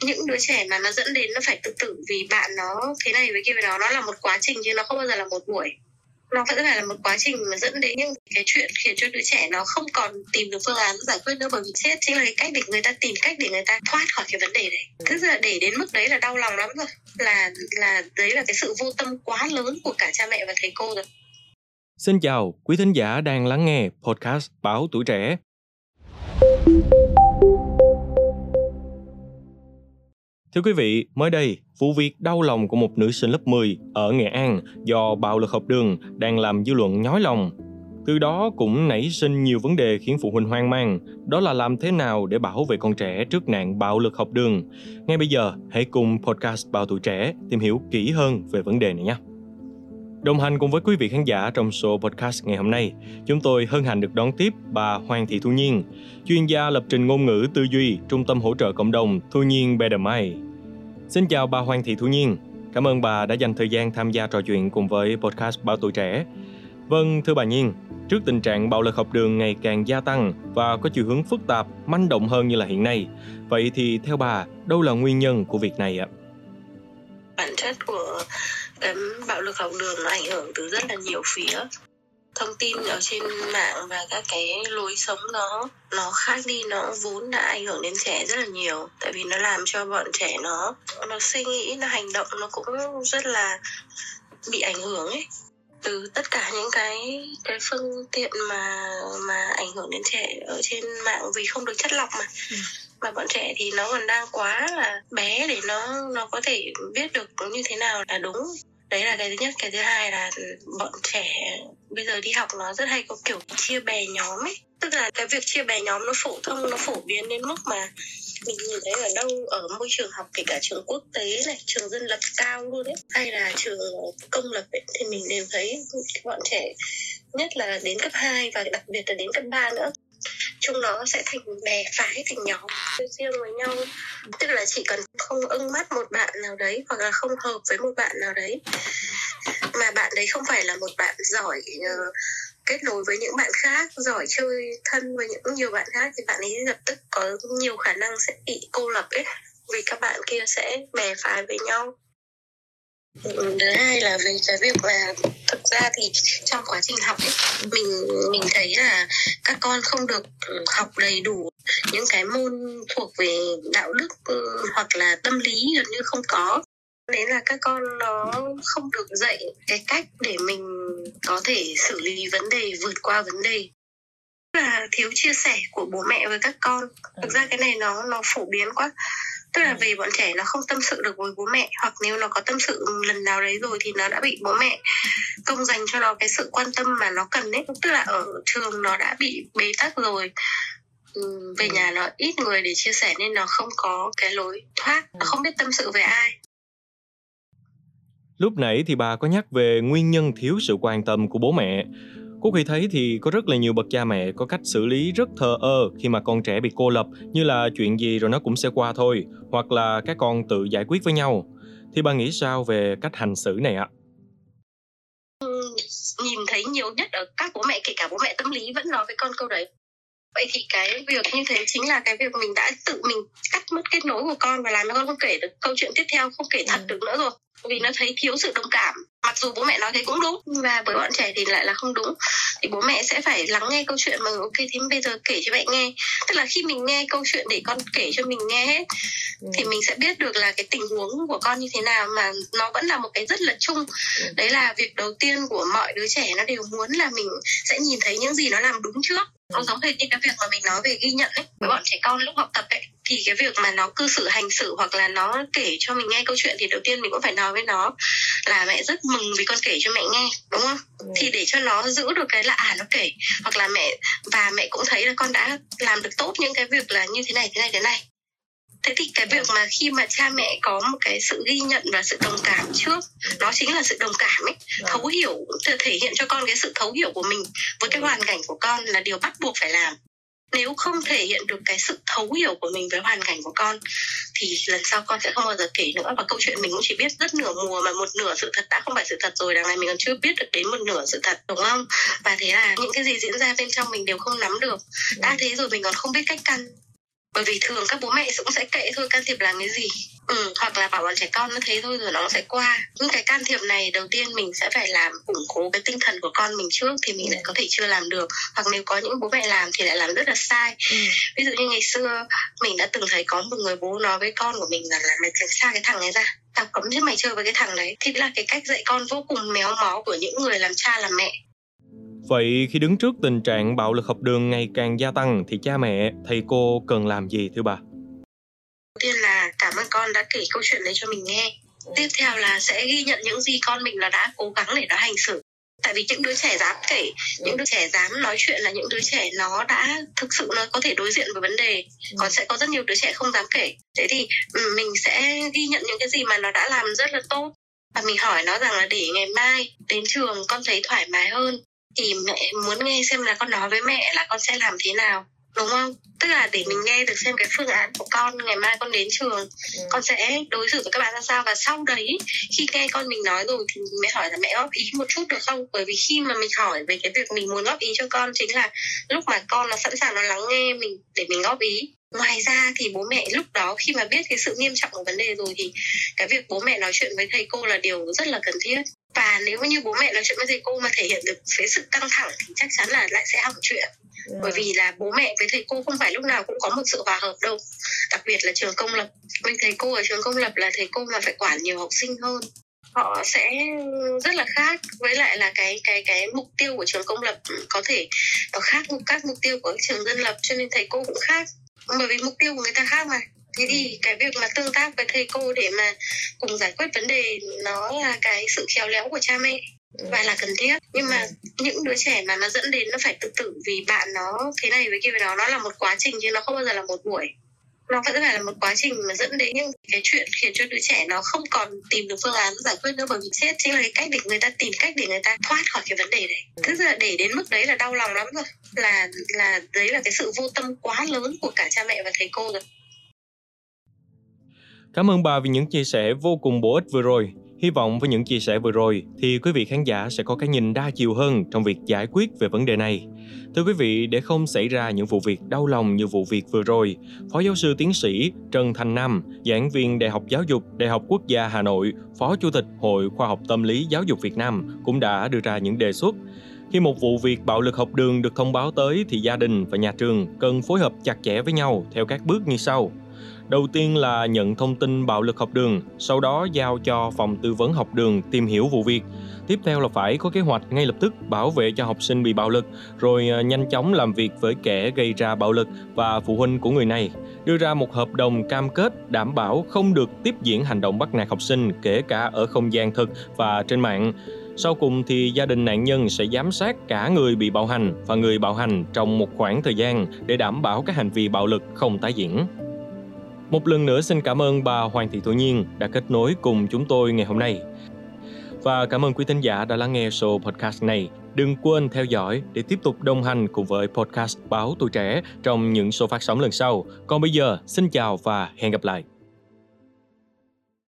những đứa trẻ mà nó dẫn đến nó phải tự tử vì bạn nó thế này với kia với đó nó là một quá trình chứ nó không bao giờ là một buổi. Nó vẫn phải là một quá trình mà dẫn đến những cái chuyện khiến cho đứa trẻ nó không còn tìm được phương án giải quyết nữa bởi vì chết chính là cái cách để người ta tìm cách để người ta thoát khỏi cái vấn đề đấy. Tức là để đến mức đấy là đau lòng lắm rồi là là đấy là cái sự vô tâm quá lớn của cả cha mẹ và thầy cô rồi. Xin chào, quý thính giả đang lắng nghe podcast Báo Tuổi Trẻ. Thưa quý vị, mới đây, vụ việc đau lòng của một nữ sinh lớp 10 ở Nghệ An do bạo lực học đường đang làm dư luận nhói lòng. Từ đó cũng nảy sinh nhiều vấn đề khiến phụ huynh hoang mang, đó là làm thế nào để bảo vệ con trẻ trước nạn bạo lực học đường. Ngay bây giờ, hãy cùng podcast Bảo Tuổi Trẻ tìm hiểu kỹ hơn về vấn đề này nhé. Đồng hành cùng với quý vị khán giả trong số podcast ngày hôm nay, chúng tôi hân hạnh được đón tiếp bà Hoàng Thị Thu Nhiên, chuyên gia lập trình ngôn ngữ tư duy, Trung tâm hỗ trợ cộng đồng Thu Nhiên Bedamai. Xin chào bà Hoàng Thị Thu Nhiên, cảm ơn bà đã dành thời gian tham gia trò chuyện cùng với podcast Báo Tuổi Trẻ. Vâng, thưa bà Nhiên, trước tình trạng bạo lực học đường ngày càng gia tăng và có chiều hướng phức tạp, manh động hơn như là hiện nay, vậy thì theo bà, đâu là nguyên nhân của việc này ạ? Bản chất của cái bạo lực học đường nó ảnh hưởng từ rất là nhiều phía thông tin ở trên mạng và các cái lối sống nó nó khác đi nó vốn đã ảnh hưởng đến trẻ rất là nhiều. Tại vì nó làm cho bọn trẻ nó nó suy nghĩ nó hành động nó cũng rất là bị ảnh hưởng ấy. Từ tất cả những cái cái phương tiện mà mà ảnh hưởng đến trẻ ở trên mạng vì không được chất lọc mà. Ừ. mà bọn trẻ thì nó còn đang quá là bé để nó nó có thể biết được như thế nào là đúng đấy là cái thứ nhất. Cái thứ hai là bọn trẻ bây giờ đi học nó rất hay có kiểu chia bè nhóm ấy. Tức là cái việc chia bè nhóm nó phổ thông nó phổ biến đến mức mà mình nhìn thấy ở đâu ở môi trường học kể cả trường quốc tế này trường dân lập cao luôn đấy hay là trường công lập ấy, thì mình đều thấy bọn trẻ nhất là đến cấp 2 và đặc biệt là đến cấp 3 nữa chung nó sẽ thành bè phái thành nhóm riêng với nhau. Tức là chỉ cần không ưng mắt một bạn nào đấy hoặc là không hợp với một bạn nào đấy. Mà bạn đấy không phải là một bạn giỏi uh, kết nối với những bạn khác giỏi chơi thân với những nhiều bạn khác thì bạn ấy lập tức có nhiều khả năng sẽ bị cô lập ấy vì các bạn kia sẽ bè phái với nhau. Ừ, thứ hai là về cái việc là ra thì trong quá trình học ấy, mình mình thấy là các con không được ừ, học đầy đủ những cái môn thuộc về đạo đức ừ, hoặc là tâm lý gần như không có. Đấy là các con nó không được dạy cái cách để mình có thể xử lý vấn đề vượt qua vấn đề. Là thiếu chia sẻ của bố mẹ với các con. Thực ra cái này nó nó phổ biến quá tức là về bọn trẻ nó không tâm sự được với bố mẹ hoặc nếu nó có tâm sự lần nào đấy rồi thì nó đã bị bố mẹ công dành cho nó cái sự quan tâm mà nó cần ấy tức là ở trường nó đã bị bế tắc rồi. Ừ, về nhà nó ít người để chia sẻ nên nó không có cái lối thoát nó không biết tâm sự với ai. Lúc nãy thì bà có nhắc về nguyên nhân thiếu sự quan tâm của bố mẹ. Cô khi thấy thì có rất là nhiều bậc cha mẹ có cách xử lý rất thờ ơ khi mà con trẻ bị cô lập như là chuyện gì rồi nó cũng sẽ qua thôi, hoặc là các con tự giải quyết với nhau. Thì bà nghĩ sao về cách hành xử này ạ? Nhìn thấy nhiều nhất ở các bố mẹ, kể cả bố mẹ tâm lý vẫn nói với con câu đấy. Vậy thì cái việc như thế chính là cái việc mình đã tự mình cắt mất kết nối của con và làm cho con không kể được câu chuyện tiếp theo, không kể thật ừ. được nữa rồi vì nó thấy thiếu sự đồng cảm mặc dù bố mẹ nói thế cũng đúng và với bọn trẻ thì lại là không đúng thì bố mẹ sẽ phải lắng nghe câu chuyện mà ok thì bây giờ kể cho mẹ nghe tức là khi mình nghe câu chuyện để con kể cho mình nghe hết ừ. thì mình sẽ biết được là cái tình huống của con như thế nào mà nó vẫn là một cái rất là chung ừ. đấy là việc đầu tiên của mọi đứa trẻ nó đều muốn là mình sẽ nhìn thấy những gì nó làm đúng trước nó giống như cái việc mà mình nói về ghi nhận ấy. Với bọn trẻ con lúc học tập ấy thì cái việc mà nó cư xử hành xử hoặc là nó kể cho mình nghe câu chuyện thì đầu tiên mình cũng phải nói với nó là mẹ rất mừng vì con kể cho mẹ nghe đúng không? Ừ. thì để cho nó giữ được cái là à nó kể hoặc là mẹ và mẹ cũng thấy là con đã làm được tốt những cái việc là như thế này thế này thế này thế thì cái việc mà khi mà cha mẹ có một cái sự ghi nhận và sự đồng cảm trước nó chính là sự đồng cảm ấy vâng. thấu hiểu thể hiện cho con cái sự thấu hiểu của mình với cái hoàn cảnh của con là điều bắt buộc phải làm. Nếu không thể hiện được cái sự thấu hiểu của mình với hoàn cảnh của con thì lần sau con sẽ không bao giờ kể nữa. Và câu chuyện mình cũng chỉ biết rất nửa mùa mà một nửa sự thật đã không phải sự thật rồi đằng này mình còn chưa biết được đến một nửa sự thật đúng không? Và thế là những cái gì diễn ra bên trong mình đều không nắm được. Đã thế rồi mình còn không biết cách căn bởi vì thường các bố mẹ cũng sẽ kệ thôi can thiệp làm cái gì? Ừ, hoặc là bảo bọn trẻ con nó thế thôi rồi nó sẽ qua. Những cái can thiệp này đầu tiên mình sẽ phải làm củng cố cái tinh thần của con mình trước thì mình lại có thể chưa làm được. Hoặc nếu có những bố mẹ làm thì lại làm rất là sai. Ừ. ví dụ như ngày xưa mình đã từng thấy có một người bố nói với con của mình rằng là mày tránh xa cái thằng này ra tao cấm chứ mày chơi với cái thằng đấy. Thì là cái cách dạy con vô cùng méo mó của những người làm cha làm mẹ Vậy khi đứng trước tình trạng bạo lực học đường ngày càng gia tăng thì cha mẹ, thầy cô cần làm gì thưa bà? Đầu tiên là cảm ơn con đã kể câu chuyện đấy cho mình nghe. Tiếp theo là sẽ ghi nhận những gì con mình là đã cố gắng để nó hành xử. Tại vì những đứa trẻ dám kể, những đứa trẻ dám nói chuyện là những đứa trẻ nó đã thực sự nó có thể đối diện với vấn đề. Còn sẽ có rất nhiều đứa trẻ không dám kể. Thế thì ừ, mình sẽ ghi nhận những cái gì mà nó đã làm rất là tốt và mình hỏi nó rằng là để ngày mai đến trường con thấy thoải mái hơn thì mẹ muốn nghe xem là con nói với mẹ là con sẽ làm thế nào đúng không? Tức là để mình nghe được xem cái phương án của con ngày mai con đến trường ừ. con sẽ đối xử với các bạn ra sao? Và sau đấy khi nghe con mình nói rồi thì mẹ hỏi là mẹ góp ý một chút được không? Bởi vì khi mà mình hỏi về cái việc mình muốn góp ý cho con chính là lúc mà con nó sẵn sàng nó lắng nghe mình để mình góp ý. Ngoài ra thì bố mẹ lúc đó khi mà biết cái sự nghiêm trọng của vấn đề rồi thì cái việc bố mẹ nói chuyện với thầy cô là điều rất là cần thiết và nếu như bố mẹ nói chuyện với thầy cô mà thể hiện được cái sự căng thẳng thì chắc chắn là lại sẽ hỏng chuyện. Yeah. Dạ. bởi vì là bố mẹ với thầy cô không phải lúc nào cũng có một sự hòa hợp đâu. Đặc biệt là trường công lập. Mình thầy cô ở trường công lập là thầy cô mà phải quản nhiều học sinh hơn. Họ sẽ rất là khác với lại là cái cái cái mục tiêu của trường công lập có thể nó khác các mục tiêu của trường dân lập cho nên thầy cô cũng khác. Bởi vì mục tiêu của người ta khác mà thế thì cái việc mà tương tác với thầy cô để mà cùng giải quyết vấn đề nó là cái sự khéo léo của cha mẹ và là cần thiết. Nhưng mà những đứa trẻ mà nó dẫn đến nó phải tự tử vì bạn nó thế này với kia với đó nó là một quá trình chứ nó không bao giờ là một buổi. Nó vẫn phải là một quá trình mà dẫn đến những cái chuyện khiến cho đứa trẻ nó không còn tìm được phương án giải quyết nữa bởi vì chết. Chính là cái cách để người ta tìm cách để người ta thoát khỏi cái vấn đề đấy. Tức là để đến mức đấy là đau lòng lắm rồi. Là là đấy là cái sự vô tâm quá lớn của cả cha mẹ và thầy cô rồi Cảm ơn bà vì những chia sẻ vô cùng bổ ích vừa rồi. Hy vọng với những chia sẻ vừa rồi thì quý vị khán giả sẽ có cái nhìn đa chiều hơn trong việc giải quyết về vấn đề này. Thưa quý vị, để không xảy ra những vụ việc đau lòng như vụ việc vừa rồi, Phó giáo sư tiến sĩ Trần Thành Nam, giảng viên Đại học Giáo dục Đại học Quốc gia Hà Nội, Phó Chủ tịch Hội Khoa học Tâm lý Giáo dục Việt Nam cũng đã đưa ra những đề xuất khi một vụ việc bạo lực học đường được thông báo tới thì gia đình và nhà trường cần phối hợp chặt chẽ với nhau theo các bước như sau. Đầu tiên là nhận thông tin bạo lực học đường, sau đó giao cho phòng tư vấn học đường tìm hiểu vụ việc. Tiếp theo là phải có kế hoạch ngay lập tức bảo vệ cho học sinh bị bạo lực, rồi à, nhanh chóng làm việc với kẻ gây ra bạo lực và phụ huynh của người này, đưa ra một hợp đồng cam kết đảm bảo không được tiếp diễn hành động bắt nạt học sinh kể cả ở không gian thực và trên mạng. Sau cùng thì gia đình nạn nhân sẽ giám sát cả người bị bạo hành và người bạo hành trong một khoảng thời gian để đảm bảo các hành vi bạo lực không tái diễn. Một lần nữa xin cảm ơn bà Hoàng Thị Thu Nhiên đã kết nối cùng chúng tôi ngày hôm nay. Và cảm ơn quý thính giả đã lắng nghe show podcast này. Đừng quên theo dõi để tiếp tục đồng hành cùng với podcast Báo Tuổi Trẻ trong những số phát sóng lần sau. Còn bây giờ, xin chào và hẹn gặp lại.